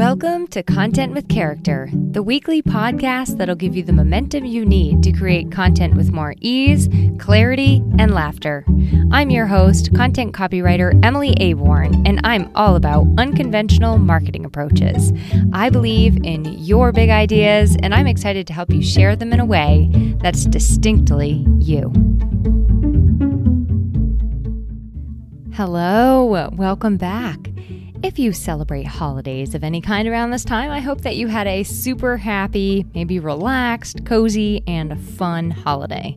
Welcome to Content with Character, the weekly podcast that'll give you the momentum you need to create content with more ease, clarity, and laughter. I'm your host, content copywriter Emily Aborn, and I'm all about unconventional marketing approaches. I believe in your big ideas, and I'm excited to help you share them in a way that's distinctly you. Hello, welcome back. If you celebrate holidays of any kind around this time, I hope that you had a super happy, maybe relaxed, cozy, and fun holiday.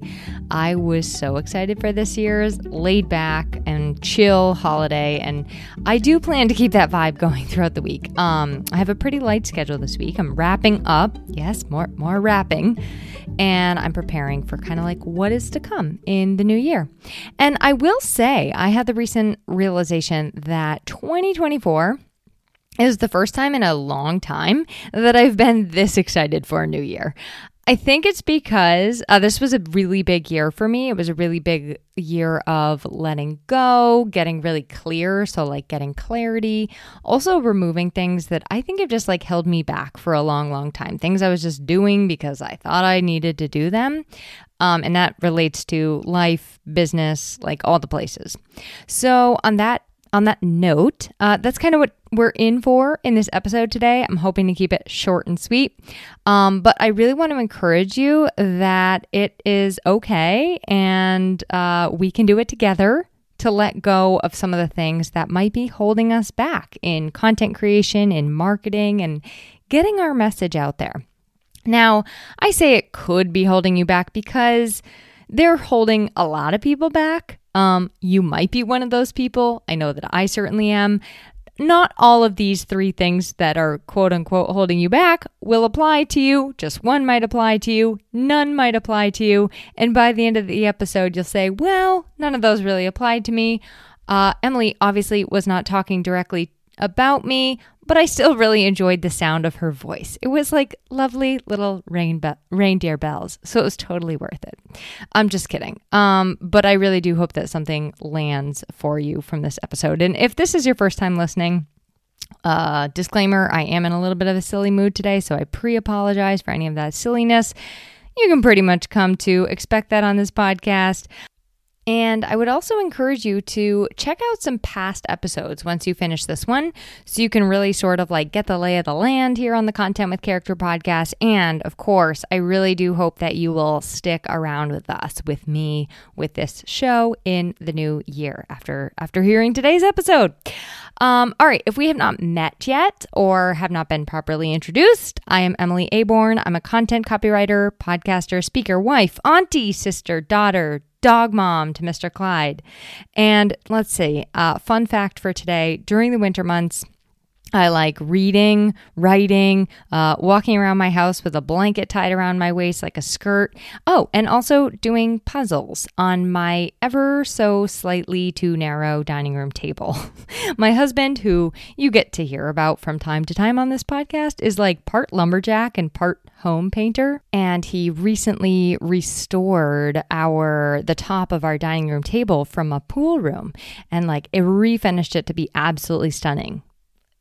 I was so excited for this year's laid back and chill holiday, and I do plan to keep that vibe going throughout the week. Um, I have a pretty light schedule this week. I'm wrapping up, yes, more more wrapping, and I'm preparing for kind of like what is to come in the new year. And I will say, I had the recent realization that 2024 it was the first time in a long time that I've been this excited for a new year. I think it's because uh, this was a really big year for me. It was a really big year of letting go, getting really clear. So, like getting clarity, also removing things that I think have just like held me back for a long, long time. Things I was just doing because I thought I needed to do them. Um, and that relates to life, business, like all the places. So, on that on that note, uh, that's kind of what we're in for in this episode today. I'm hoping to keep it short and sweet. Um, but I really want to encourage you that it is okay and uh, we can do it together to let go of some of the things that might be holding us back in content creation, in marketing, and getting our message out there. Now, I say it could be holding you back because they're holding a lot of people back. Um, you might be one of those people. I know that I certainly am. Not all of these three things that are quote unquote holding you back will apply to you. Just one might apply to you, none might apply to you. And by the end of the episode, you'll say, well, none of those really applied to me. Uh, Emily obviously was not talking directly about me, but I still really enjoyed the sound of her voice. It was like lovely little rain be- reindeer bells, so it was totally worth it. I'm just kidding. Um, but I really do hope that something lands for you from this episode. And if this is your first time listening, uh, disclaimer I am in a little bit of a silly mood today, so I pre apologize for any of that silliness. You can pretty much come to expect that on this podcast. And I would also encourage you to check out some past episodes once you finish this one so you can really sort of like get the lay of the land here on the Content with Character podcast. And of course, I really do hope that you will stick around with us, with me, with this show in the new year after after hearing today's episode. Um, all right, if we have not met yet or have not been properly introduced, I am Emily Aborn. I'm a content copywriter, podcaster, speaker, wife, auntie, sister, daughter, dog mom to Mr. Clyde. And let's see, uh, fun fact for today during the winter months, I like reading, writing, uh, walking around my house with a blanket tied around my waist like a skirt. Oh, and also doing puzzles on my ever so slightly too narrow dining room table. my husband, who you get to hear about from time to time on this podcast, is like part lumberjack and part home painter and he recently restored our the top of our dining room table from a pool room and like it refinished it to be absolutely stunning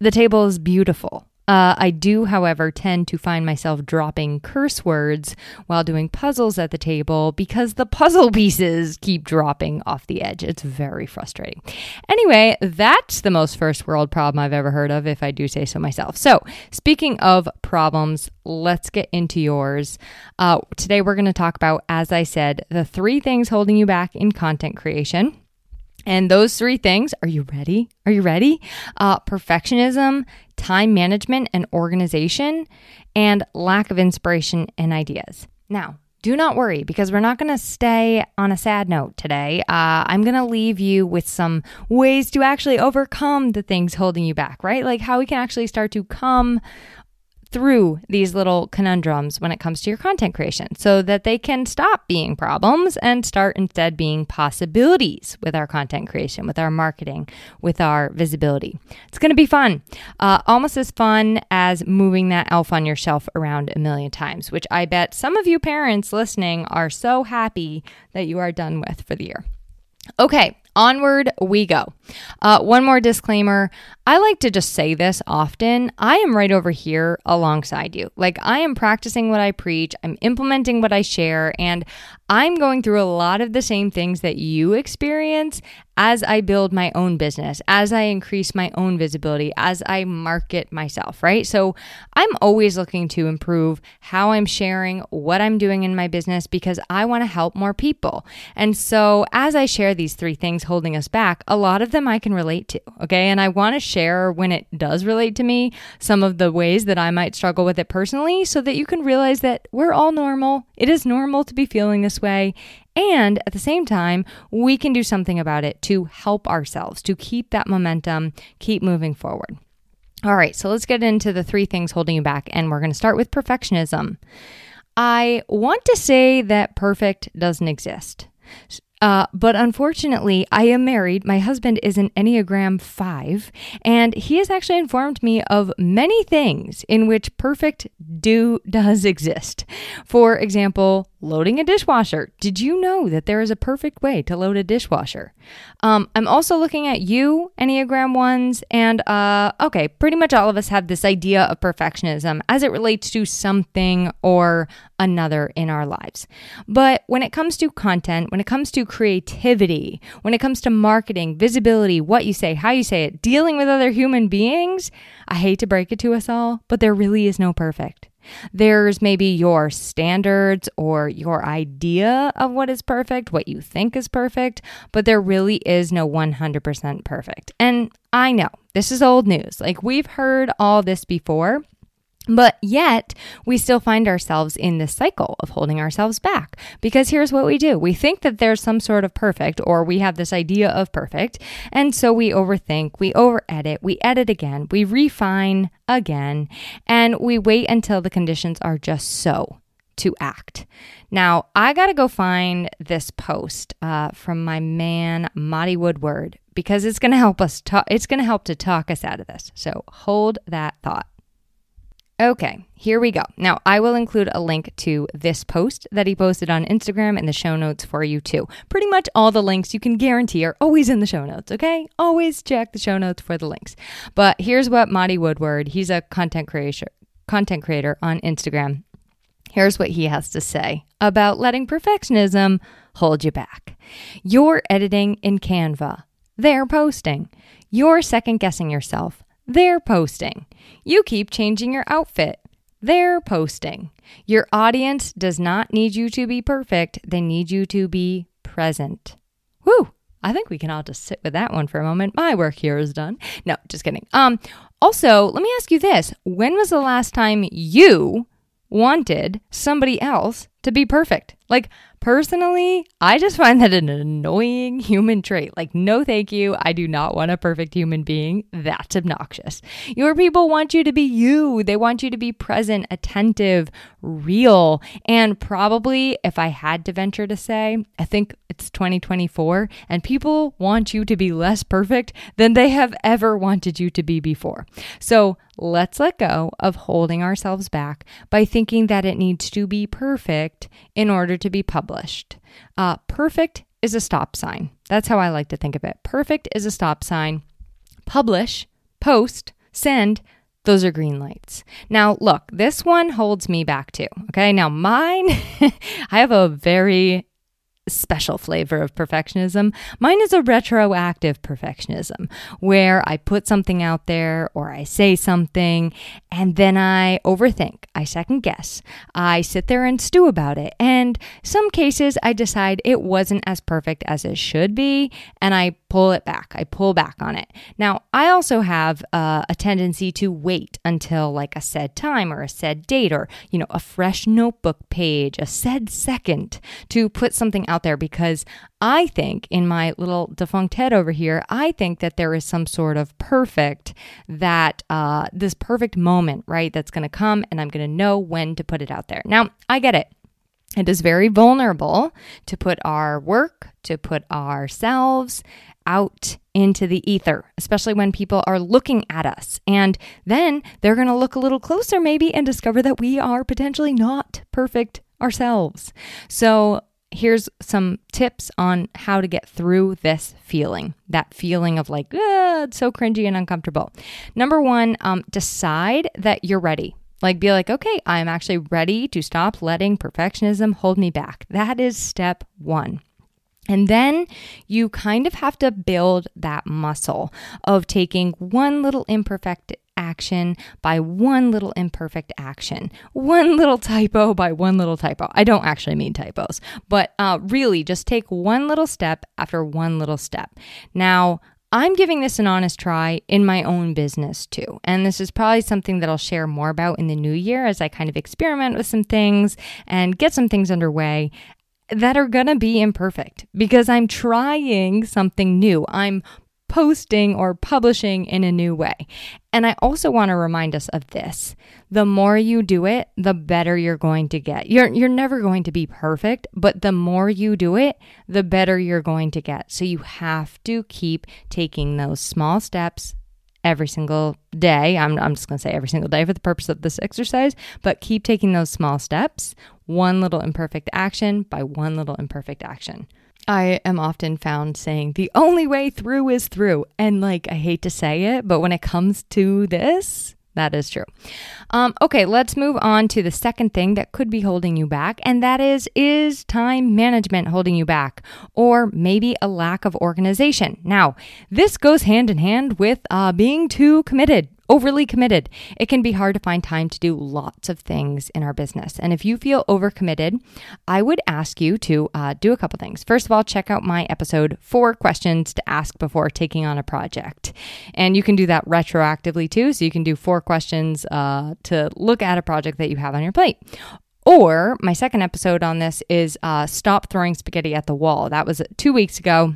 the table is beautiful. Uh, I do, however, tend to find myself dropping curse words while doing puzzles at the table because the puzzle pieces keep dropping off the edge. It's very frustrating. Anyway, that's the most first world problem I've ever heard of, if I do say so myself. So, speaking of problems, let's get into yours. Uh, today, we're going to talk about, as I said, the three things holding you back in content creation. And those three things, are you ready? Are you ready? Uh, perfectionism, time management and organization, and lack of inspiration and ideas. Now, do not worry because we're not going to stay on a sad note today. Uh, I'm going to leave you with some ways to actually overcome the things holding you back, right? Like how we can actually start to come through these little conundrums when it comes to your content creation so that they can stop being problems and start instead being possibilities with our content creation, with our marketing, with our visibility. It's going to be fun, uh, almost as fun as moving that elf on your shelf around a million times, which I bet some of you parents listening are so happy that you are done with for the year. Okay, onward we go. Uh, one more disclaimer. I like to just say this often. I am right over here alongside you. Like, I am practicing what I preach, I'm implementing what I share, and I'm going through a lot of the same things that you experience as I build my own business, as I increase my own visibility, as I market myself, right? So I'm always looking to improve how I'm sharing, what I'm doing in my business, because I want to help more people. And so as I share these three things holding us back, a lot of them I can relate to, okay? And I want to share when it does relate to me some of the ways that I might struggle with it personally so that you can realize that we're all normal. It is normal to be feeling this way. And at the same time, we can do something about it to help ourselves, to keep that momentum, keep moving forward. All right, so let's get into the three things holding you back. And we're going to start with perfectionism. I want to say that perfect doesn't exist. Uh, but unfortunately, I am married. My husband is an Enneagram 5, and he has actually informed me of many things in which perfect do does exist. For example, loading a dishwasher. Did you know that there is a perfect way to load a dishwasher? Um, I'm also looking at you, Enneagram ones, and uh, okay, pretty much all of us have this idea of perfectionism as it relates to something or another in our lives. But when it comes to content, when it comes to creativity, when it comes to marketing, visibility, what you say, how you say it, dealing with other human beings, I hate to break it to us all, but there really is no perfect. There's maybe your standards or your idea of what is perfect, what you think is perfect, but there really is no 100% perfect. And I know this is old news. Like we've heard all this before. But yet, we still find ourselves in this cycle of holding ourselves back. Because here's what we do we think that there's some sort of perfect, or we have this idea of perfect. And so we overthink, we over edit, we edit again, we refine again, and we wait until the conditions are just so to act. Now, I got to go find this post uh, from my man, Mahdi Woodard, because it's going to help us talk, it's going to help to talk us out of this. So hold that thought. Okay, here we go. Now, I will include a link to this post that he posted on Instagram in the show notes for you too. Pretty much all the links you can guarantee are always in the show notes, okay? Always check the show notes for the links. But here's what Mahdi Woodard, he's a content creator, content creator on Instagram. Here's what he has to say about letting perfectionism hold you back. You're editing in Canva. They're posting. You're second guessing yourself. They're posting. You keep changing your outfit. They're posting. Your audience does not need you to be perfect, they need you to be present. Whew. I think we can all just sit with that one for a moment. My work here is done. No, just kidding. Um also, let me ask you this. When was the last time you wanted somebody else to be perfect? Like Personally, I just find that an annoying human trait. Like, no, thank you. I do not want a perfect human being. That's obnoxious. Your people want you to be you. They want you to be present, attentive, real. And probably, if I had to venture to say, I think it's 2024 and people want you to be less perfect than they have ever wanted you to be before. So let's let go of holding ourselves back by thinking that it needs to be perfect in order to be published. Uh, perfect is a stop sign. That's how I like to think of it. Perfect is a stop sign. Publish, post, send, those are green lights. Now, look, this one holds me back too. Okay. Now, mine, I have a very special flavor of perfectionism. Mine is a retroactive perfectionism where I put something out there or I say something and then I overthink, I second guess, I sit there and stew about it. And some cases I decide it wasn't as perfect as it should be and I pull it back. I pull back on it. Now, I also have uh, a tendency to wait until like a said time or a said date or, you know, a fresh notebook page, a said second to put something out there because I think in my little defunct head over here, I think that there is some sort of perfect that uh, this perfect moment, right? That's going to come and I'm going to know when to put it out there. Now, I get it. It is very vulnerable to put our work, to put ourselves out into the ether, especially when people are looking at us. And then they're going to look a little closer, maybe, and discover that we are potentially not perfect ourselves. So here's some tips on how to get through this feeling that feeling of like, ah, it's so cringy and uncomfortable. Number one, um, decide that you're ready. Like, be like, okay, I'm actually ready to stop letting perfectionism hold me back. That is step one. And then you kind of have to build that muscle of taking one little imperfect action by one little imperfect action, one little typo by one little typo. I don't actually mean typos, but uh, really just take one little step after one little step. Now, I'm giving this an honest try in my own business too. And this is probably something that I'll share more about in the new year as I kind of experiment with some things and get some things underway that are going to be imperfect because I'm trying something new. I'm posting or publishing in a new way. And I also want to remind us of this. The more you do it, the better you're going to get. You're you're never going to be perfect, but the more you do it, the better you're going to get. So you have to keep taking those small steps every single day. I'm, I'm just going to say every single day for the purpose of this exercise, but keep taking those small steps, one little imperfect action by one little imperfect action. I am often found saying the only way through is through. And like, I hate to say it, but when it comes to this, that is true. Um, okay, let's move on to the second thing that could be holding you back, and that is is time management holding you back, or maybe a lack of organization. Now, this goes hand in hand with uh, being too committed overly committed. It can be hard to find time to do lots of things in our business. And if you feel overcommitted, I would ask you to uh, do a couple things. First of all, check out my episode, Four Questions to Ask Before Taking on a Project. And you can do that retroactively too. So you can do four questions uh, to look at a project that you have on your plate. Or my second episode on this is uh, Stop Throwing Spaghetti at the Wall. That was two weeks ago.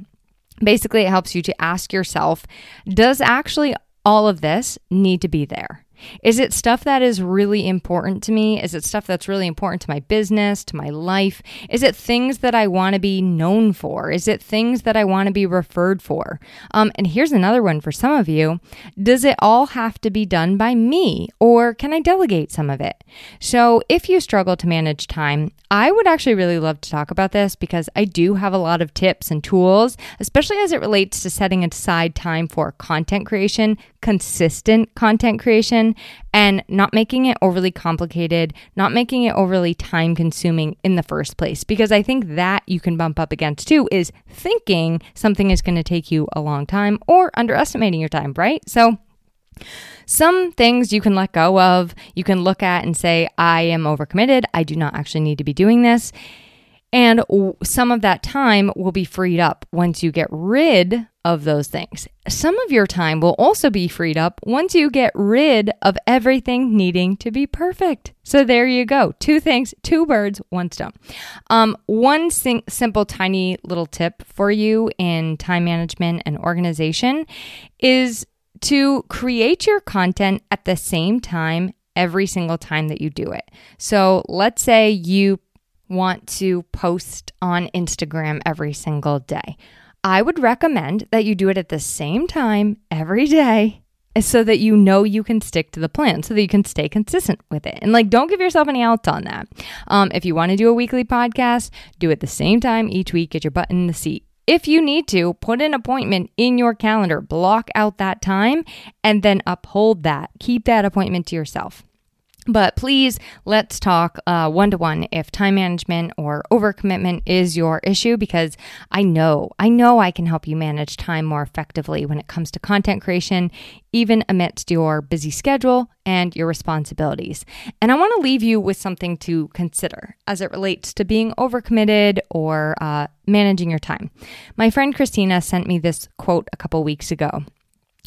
Basically, it helps you to ask yourself Does actually all of this need to be there. Is it stuff that is really important to me? Is it stuff that's really important to my business, to my life? Is it things that I want to be known for? Is it things that I want to be referred for? Um, and here's another one for some of you Does it all have to be done by me, or can I delegate some of it? So, if you struggle to manage time, I would actually really love to talk about this because I do have a lot of tips and tools, especially as it relates to setting aside time for content creation, consistent content creation and not making it overly complicated, not making it overly time consuming in the first place. Because I think that you can bump up against too is thinking something is going to take you a long time or underestimating your time, right? So, some things you can let go of, you can look at and say, I am overcommitted. I do not actually need to be doing this. And some of that time will be freed up once you get rid of those things. Some of your time will also be freed up once you get rid of everything needing to be perfect. So there you go. Two things, two birds, one stone. Um, one sim- simple, tiny little tip for you in time management and organization is to create your content at the same time every single time that you do it. So let's say you want to post on Instagram every single day. I would recommend that you do it at the same time every day so that you know you can stick to the plan, so that you can stay consistent with it. And like, don't give yourself any outs on that. Um, if you want to do a weekly podcast, do it the same time each week, get your butt in the seat. If you need to, put an appointment in your calendar, block out that time, and then uphold that. Keep that appointment to yourself. But please, let's talk one to one if time management or overcommitment is your issue because I know, I know I can help you manage time more effectively when it comes to content creation, even amidst your busy schedule and your responsibilities. And I want to leave you with something to consider as it relates to being overcommitted or uh, managing your time. My friend Christina sent me this quote a couple weeks ago.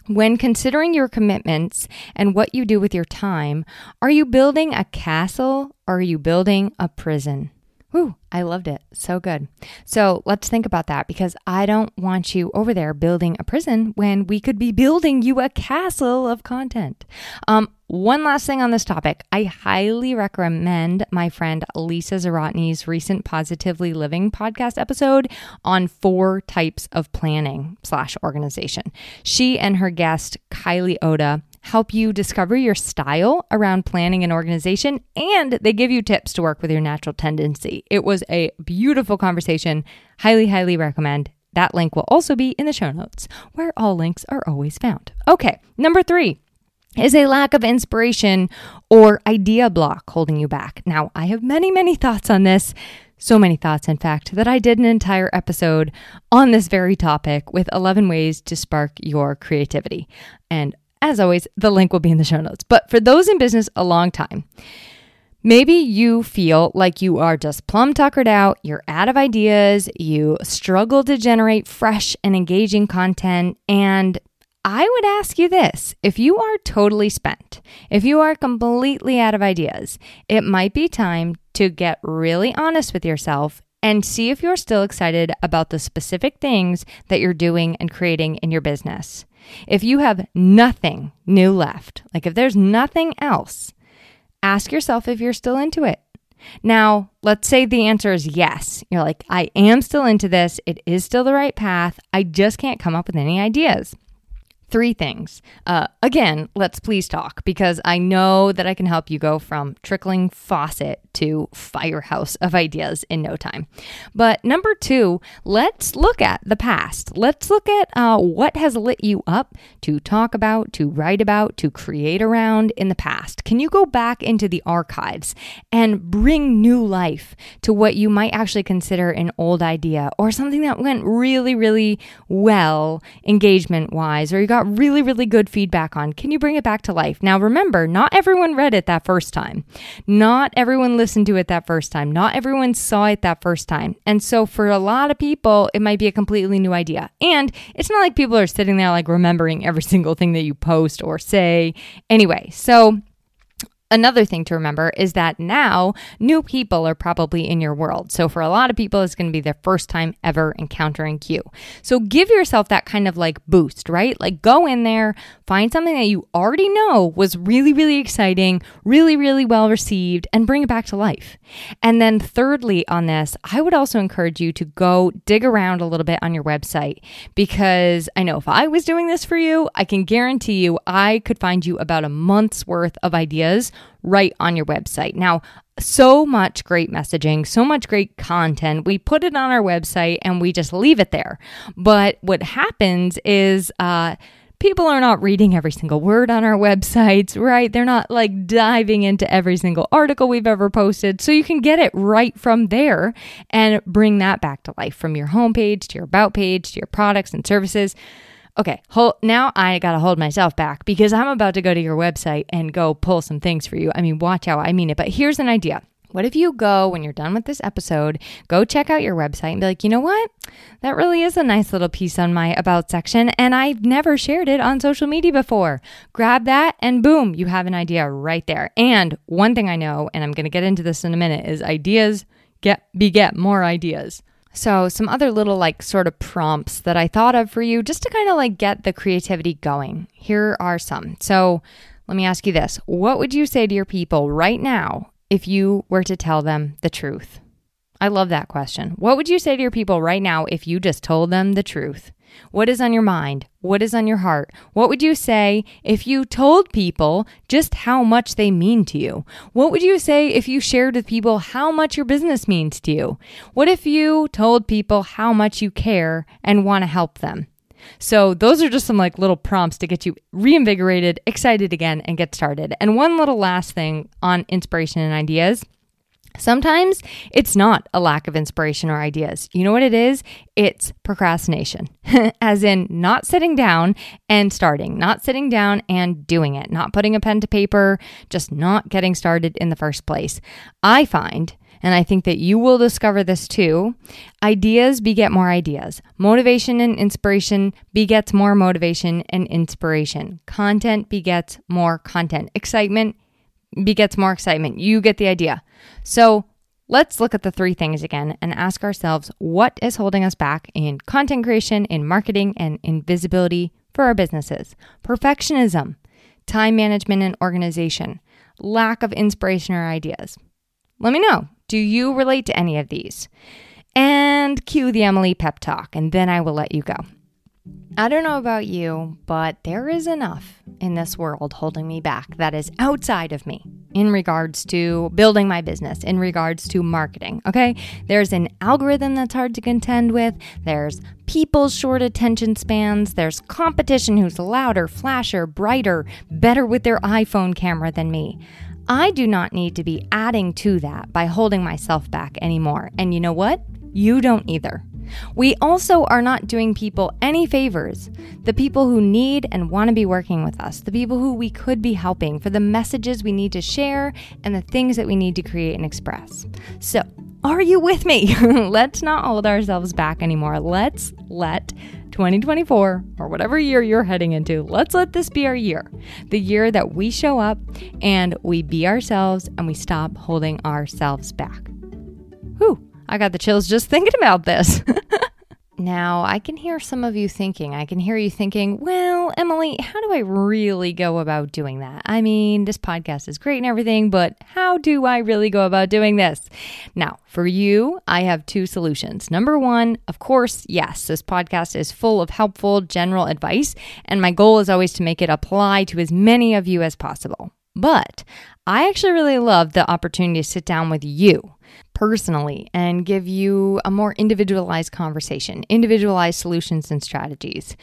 When considering your commitments and what you do with your time, are you building a castle or are you building a prison? Whew, I loved it. So good. So let's think about that because I don't want you over there building a prison when we could be building you a castle of content. Um, one last thing on this topic. I highly recommend my friend Lisa Zawrotny's recent Positively Living podcast episode on four types of planning slash organization. She and her guest, Kylie Ota, help you discover your style around planning and organization, and they give you tips to work with your natural tendency. It was a beautiful conversation. Highly, highly recommend. That link will also be in the show notes, where all links are always found. Okay, number three is a lack of inspiration or idea block holding you back. Now, I have many, many thoughts on this. So many thoughts, in fact, that I did an entire episode on this very topic with 11 ways to spark your creativity. And as always, the link will be in the show notes. But for those in business a long time, Maybe you feel like you are just plumb tuckered out, you're out of ideas, you struggle to generate fresh and engaging content, and I would ask you this if you are totally spent, if you are completely out of ideas, it might be time to get really honest with yourself and see if you're still excited about the specific things that you're doing and creating in your business. If you have nothing new left, like if there's nothing else, ask yourself if you're still into it. Now, let's say the answer is yes. You're like, I am still into this. It is still the right path. I just can't come up with any ideas three things. Uh, again, let's please talk because I know that I can help you go from trickling faucet to firehouse of ideas in no time. But number two, let's look at the past. Let's look at uh, what has lit you up to talk about, to write about, to create around in the past. Can you go back into the archives and bring new life to what you might actually consider an old idea or something that went really, really well engagement wise, or you got really, really good feedback on. Can you bring it back to life? Now, remember, not everyone read it that first time. Not everyone listened to it that first time. Not everyone saw it that first time. And so, for a lot of people, it might be a completely new idea. And it's not like people are sitting there like remembering every single thing that you post or say. Anyway, so Another thing to remember is that now new people are probably in your world. So for a lot of people, it's going to be their first time ever encountering you. So give yourself that kind of like boost, right? Like go in there, find something that you already know was really, really exciting, really, really well received, and bring it back to life. And then thirdly, on this, I would also encourage you to go dig around a little bit on your website because I know if I was doing this for you, I can guarantee you I could find you about a month's worth of ideas right on your website. Now, so much great messaging, so much great content. We put it on our website and we just leave it there. But what happens is, uh, people are not reading every single word on our websites, right? They're not like diving into every single article we've ever posted. So you can get it right from there and bring that back to life from your homepage to your about page to your products and services. Okay, hold, now I got to hold myself back because I'm about to go to your website and go pull some things for you. I mean, watch out, I mean it. But here's an idea. What if you go, when you're done with this episode, go check out your website and be like, you know what? That really is a nice little piece on my About section, and I've never shared it on social media before. Grab that, and boom, you have an idea right there. And one thing I know, and I'm going to get into this in a minute, is ideas get beget more ideas. So, some other little like sort of prompts that I thought of for you just to kind of like get the creativity going. Here are some. So, let me ask you this What would you say to your people right now if you were to tell them the truth? I love that question. What would you say to your people right now if you just told them the truth? What is on your mind? What is on your heart? What would you say if you told people just how much they mean to you? What would you say if you shared with people how much your business means to you? What if you told people how much you care and want to help them? So, those are just some like little prompts to get you reinvigorated, excited again, and get started. And one little last thing on inspiration and ideas Sometimes it's not a lack of inspiration or ideas. You know what it is? It's procrastination, as in not sitting down and starting, not sitting down and doing it, not putting a pen to paper, just not getting started in the first place. I find and I think that you will discover this too. Ideas beget more ideas. Motivation and inspiration begets more motivation and inspiration. Content begets more content. Excitement begets more excitement. You get the idea. So let's look at the three things again and ask ourselves what is holding us back in content creation, in marketing, and in visibility for our businesses? Perfectionism, time management and organization, lack of inspiration or ideas. Let me know. Do you relate to any of these? And cue the Emily pep talk, and then I will let you go. I don't know about you, but there is enough in this world holding me back that is outside of me in regards to building my business, in regards to marketing. Okay. There's an algorithm that's hard to contend with. There's people's short attention spans. There's competition who's louder, flasher, brighter, better with their iPhone camera than me. I do not need to be adding to that by holding myself back anymore. And you know what? You don't either. We also are not doing people any favors. The people who need and want to be working with us, the people who we could be helping for the messages we need to share and the things that we need to create and express. So, are you with me? Let's not hold ourselves back anymore. Let's let 2024 or whatever year you're heading into, let's let this be our year. The year that we show up and we be ourselves and we stop holding ourselves back. Whew, I got the chills just thinking about this. Now, I can hear some of you thinking, I can hear you thinking, well, Emily, how do I really go about doing that? I mean, this podcast is great and everything, but how do I really go about doing this? Now, for you, I have two solutions. Number one, of course, yes, this podcast is full of helpful general advice, and my goal is always to make it apply to as many of you as possible. But I actually really love the opportunity to sit down with you personally and give you a more individualized conversation, individualized solutions and strategies.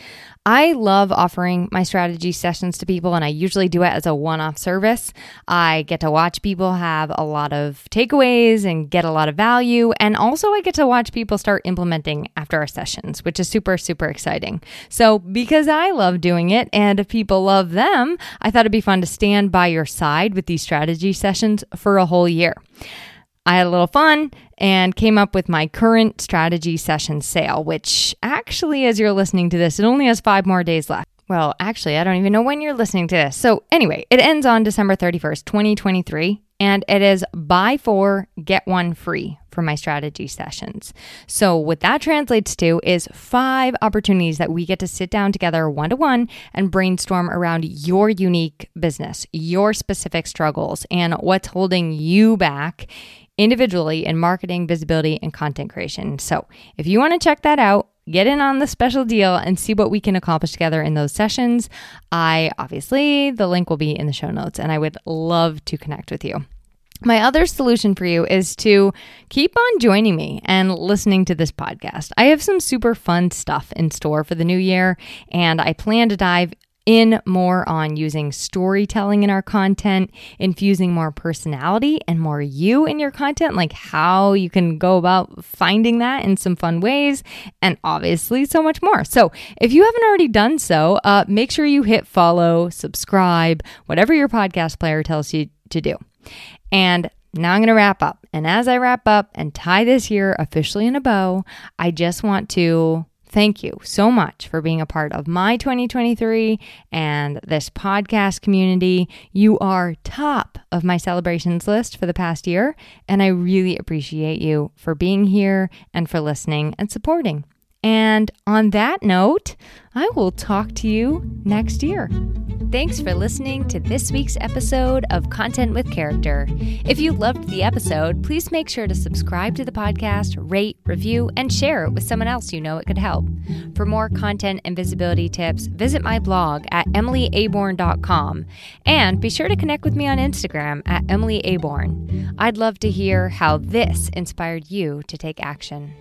I love offering my strategy sessions to people, and I usually do it as a one off service. I get to watch people have a lot of takeaways and get a lot of value. And also, I get to watch people start implementing after our sessions, which is super, super exciting. So, because I love doing it and people love them, I thought it'd be fun to stand by your side with these strategy sessions for a whole year. I had a little fun and came up with my current strategy session sale, which actually, as you're listening to this, it only has five more days left. Well, actually, I don't even know when you're listening to this. So, anyway, it ends on December 31st, 2023 and it is buy four, get one free for my strategy sessions. So, what that translates to is five opportunities that we get to sit down together one to one and brainstorm around your unique business, your specific struggles, and what's holding you back individually in marketing, visibility, and content creation. So, if you want to check that out, get in on the special deal and see what we can accomplish together in those sessions. I obviously, the link will be in the show notes, and I would love to connect with you. My other solution for you is to keep on joining me and listening to this podcast. I have some super fun stuff in store for the new year, and I plan to dive in more on using storytelling in our content, infusing more personality and more you in your content, like how you can go about finding that in some fun ways, and obviously so much more. So, if you haven't already done so, uh, make sure you hit follow, subscribe, whatever your podcast player tells you to do. And now I'm going to wrap up. And as I wrap up and tie this year officially in a bow, I just want to Thank you so much for being a part of my 2023 and this podcast community. You are top of my celebrations list for the past year, and I really appreciate you for being here and for listening and supporting. And on that note, I will talk to you next year. Thanks for listening to this week's episode of Content with Character. If you loved the episode, please make sure to subscribe to the podcast, rate, review, and share it with someone else you know it could help. For more content and visibility tips, visit my blog at emilyaborn.com and be sure to connect with me on Instagram at emilyaborn. I'd love to hear how this inspired you to take action.